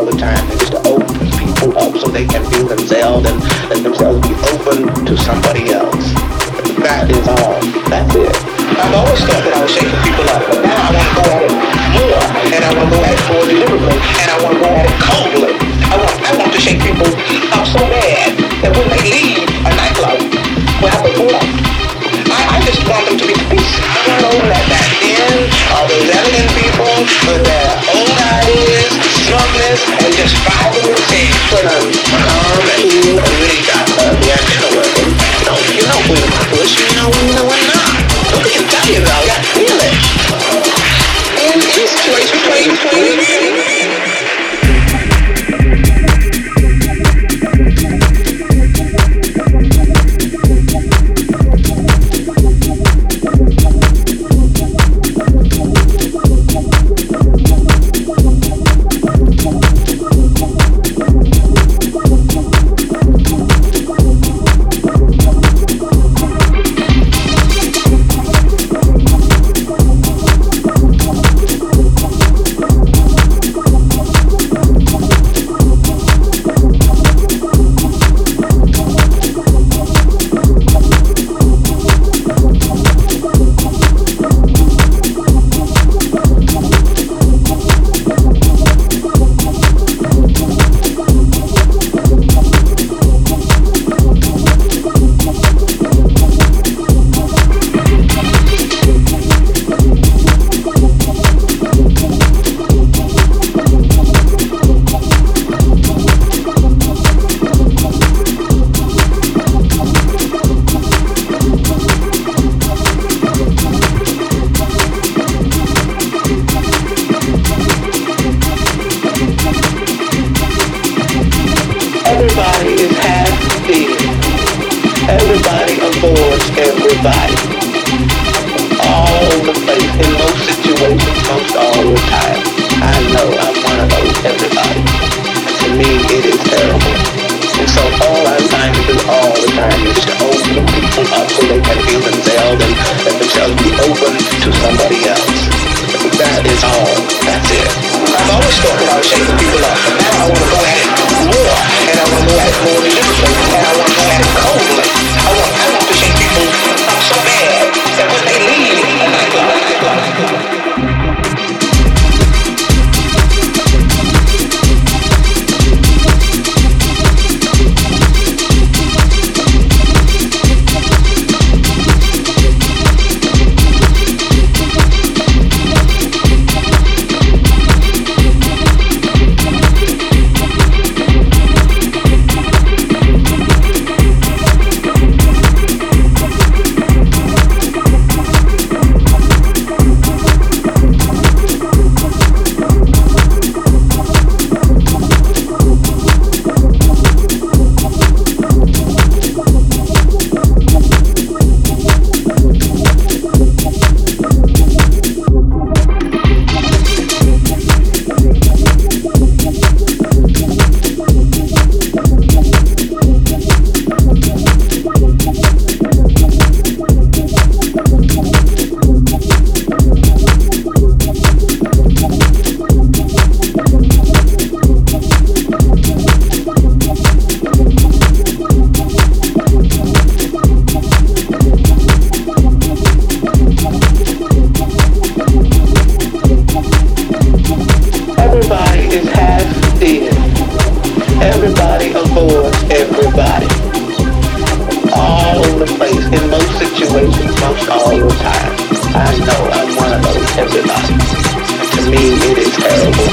all the time is to open people up so they can feel themselves and let themselves be open to somebody else. That is all. That's it. I've always thought that I was shaking people up, but now I want to go at it more, and I want to go at it more deliberately, and I want to go at it and just fighting with things when I'm calm and everybody, all the most situations, most all the time. I know I'm one of those everybody. To me, it is terrible. And so all I'm trying to do all the time is to open people up so they can feel themselves and themselves be open to somebody else. That is all. That's it. I've always talked about shaping people up, but now I want to go at it more, and I want to go at it more than and I want to go at it cold. I know I'm one of those everybody. To me, it is terrible.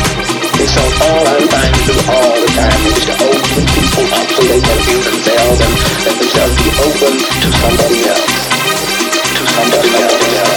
And so all I'm trying to do all the time is to open people up so they can be themselves and let themselves be open to somebody else. To somebody else.